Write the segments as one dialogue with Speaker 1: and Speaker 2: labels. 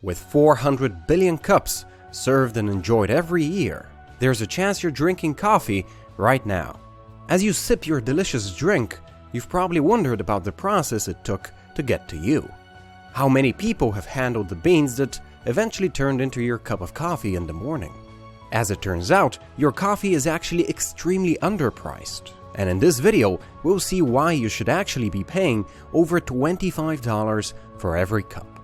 Speaker 1: With 400 billion cups served and enjoyed every year, there's a chance you're drinking coffee right now. As you sip your delicious drink, you've probably wondered about the process it took to get to you. How many people have handled the beans that eventually turned into your cup of coffee in the morning? As it turns out, your coffee is actually extremely underpriced. And in this video, we'll see why you should actually be paying over $25 for every cup.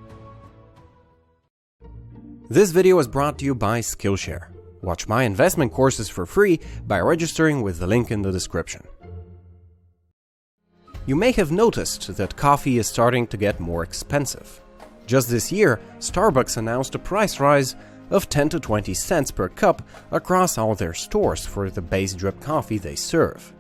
Speaker 1: This video is brought to you by Skillshare. Watch my investment courses for free by registering with the link in the description. You may have noticed that coffee is starting to get more expensive. Just this year, Starbucks announced a price rise of 10 to 20 cents per cup across all their stores for the base drip coffee they serve.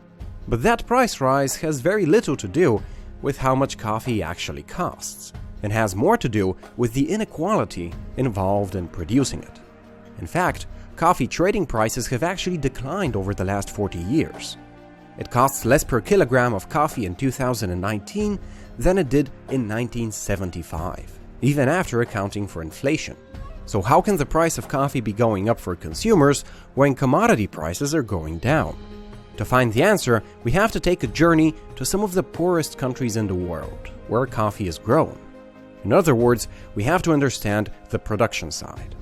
Speaker 1: But that price rise has very little to do with how much coffee actually costs, and has more to do with the inequality involved in producing it. In fact, coffee trading prices have actually declined over the last 40 years. It costs less per kilogram of coffee in 2019 than it did in 1975, even after accounting for inflation. So, how can the price of coffee be going up for consumers when commodity prices are going down? To find the answer, we have to take a journey to some of the poorest countries in the world where coffee is grown. In other words, we have to understand the production side.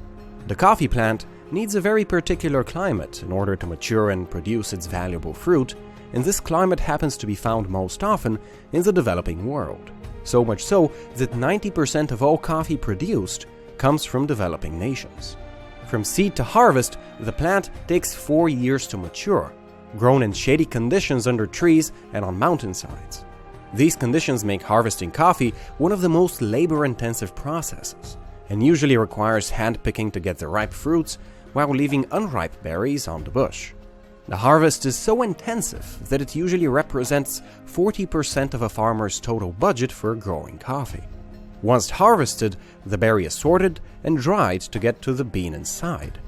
Speaker 1: The coffee plant needs a very particular climate in order to mature and produce its valuable fruit, and this climate happens to be found most often in the developing world. So much so that 90% of all coffee produced comes from developing nations. From seed to harvest, the plant takes four years to mature, grown in shady conditions under trees and on mountainsides. These conditions make harvesting coffee one of the most labor intensive processes, and usually requires hand picking to get the ripe fruits while leaving unripe berries on the bush. The harvest is so intensive that it usually represents 40% of a farmer's total budget for growing coffee. Once harvested, the berry is sorted and dried to get to the bean inside.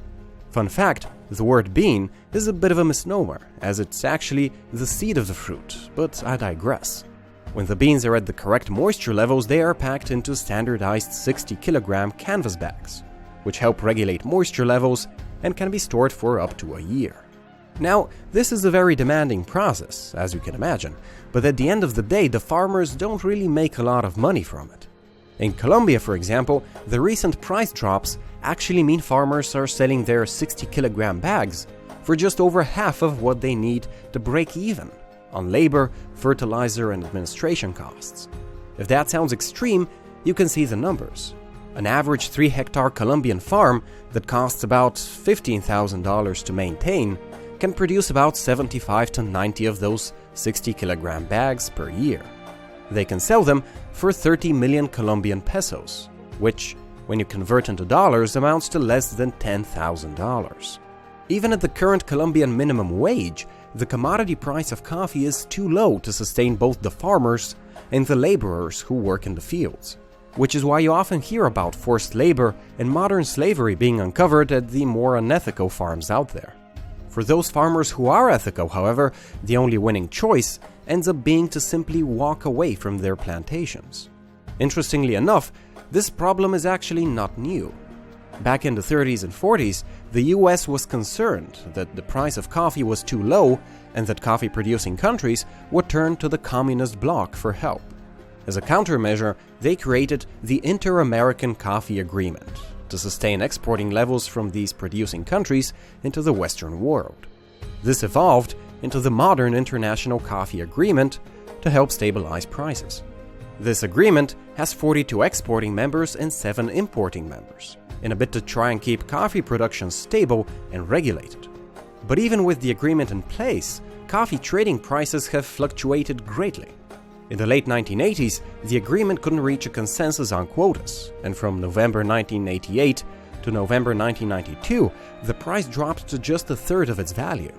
Speaker 1: Fun fact the word bean is a bit of a misnomer, as it's actually the seed of the fruit, but I digress. When the beans are at the correct moisture levels, they are packed into standardized 60 kilogram canvas bags, which help regulate moisture levels and can be stored for up to a year. Now, this is a very demanding process, as you can imagine, but at the end of the day, the farmers don't really make a lot of money from it. In Colombia, for example, the recent price drops actually mean farmers are selling their 60 kilogram bags for just over half of what they need to break even on labor, fertilizer, and administration costs. If that sounds extreme, you can see the numbers. An average 3 hectare Colombian farm that costs about $15,000 to maintain can produce about 75 to 90 of those 60 kilogram bags per year. They can sell them for 30 million Colombian pesos, which, when you convert into dollars, amounts to less than $10,000. Even at the current Colombian minimum wage, the commodity price of coffee is too low to sustain both the farmers and the laborers who work in the fields. Which is why you often hear about forced labor and modern slavery being uncovered at the more unethical farms out there. For those farmers who are ethical, however, the only winning choice ends up being to simply walk away from their plantations. Interestingly enough, this problem is actually not new. Back in the 30s and 40s, the US was concerned that the price of coffee was too low and that coffee producing countries would turn to the communist bloc for help. As a countermeasure, they created the Inter-American Coffee Agreement to sustain exporting levels from these producing countries into the Western world. This evolved into the modern International Coffee Agreement to help stabilize prices. This agreement has 42 exporting members and 7 importing members, in a bid to try and keep coffee production stable and regulated. But even with the agreement in place, coffee trading prices have fluctuated greatly. In the late 1980s, the agreement couldn't reach a consensus on quotas, and from November 1988 to November 1992, the price dropped to just a third of its value.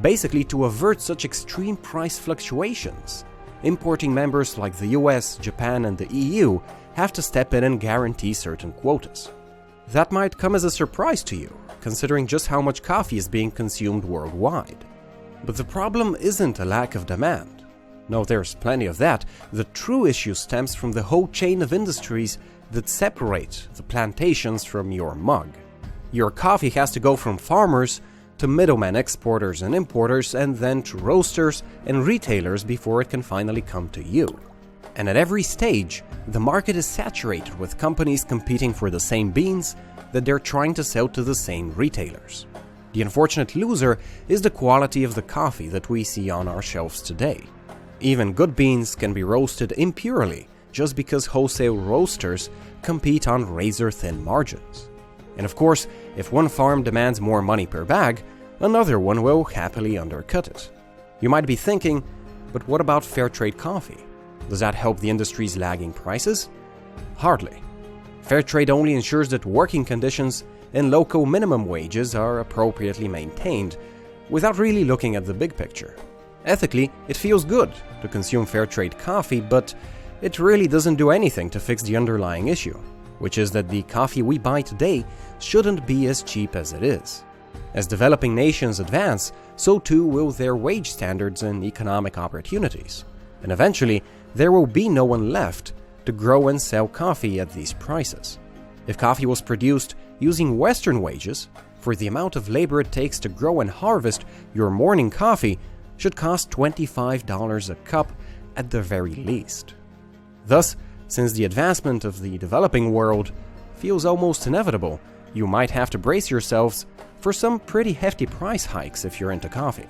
Speaker 1: Basically, to avert such extreme price fluctuations, importing members like the US, Japan, and the EU have to step in and guarantee certain quotas. That might come as a surprise to you, considering just how much coffee is being consumed worldwide. But the problem isn't a lack of demand. No, there's plenty of that. The true issue stems from the whole chain of industries that separate the plantations from your mug. Your coffee has to go from farmers to middlemen, exporters and importers, and then to roasters and retailers before it can finally come to you. And at every stage, the market is saturated with companies competing for the same beans that they're trying to sell to the same retailers. The unfortunate loser is the quality of the coffee that we see on our shelves today. Even good beans can be roasted impurely just because wholesale roasters compete on razor thin margins. And of course, if one farm demands more money per bag, another one will happily undercut it. You might be thinking, but what about fair trade coffee? Does that help the industry's lagging prices? Hardly. Fair trade only ensures that working conditions and local minimum wages are appropriately maintained, without really looking at the big picture. Ethically, it feels good to consume fair trade coffee, but it really doesn't do anything to fix the underlying issue, which is that the coffee we buy today shouldn't be as cheap as it is. As developing nations advance, so too will their wage standards and economic opportunities. And eventually, there will be no one left to grow and sell coffee at these prices. If coffee was produced using Western wages, for the amount of labor it takes to grow and harvest your morning coffee should cost $25 a cup at the very least. Thus, since the advancement of the developing world feels almost inevitable, you might have to brace yourselves for some pretty hefty price hikes if you're into coffee.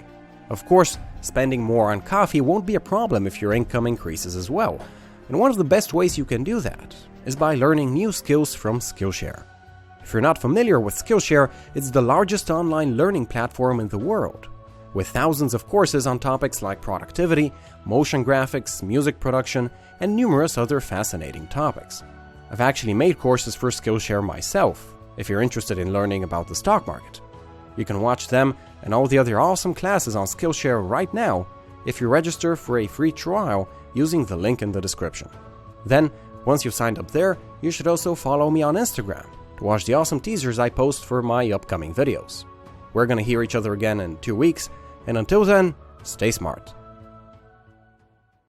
Speaker 1: Of course, spending more on coffee won't be a problem if your income increases as well, and one of the best ways you can do that is by learning new skills from Skillshare. If you're not familiar with Skillshare, it's the largest online learning platform in the world, with thousands of courses on topics like productivity, motion graphics, music production, and numerous other fascinating topics. I've actually made courses for Skillshare myself, if you're interested in learning about the stock market. You can watch them and all the other awesome classes on Skillshare right now if you register for a free trial using the link in the description. Then, once you've signed up there, you should also follow me on Instagram to watch the awesome teasers I post for my upcoming videos. We're gonna hear each other again in two weeks, and until then, stay smart.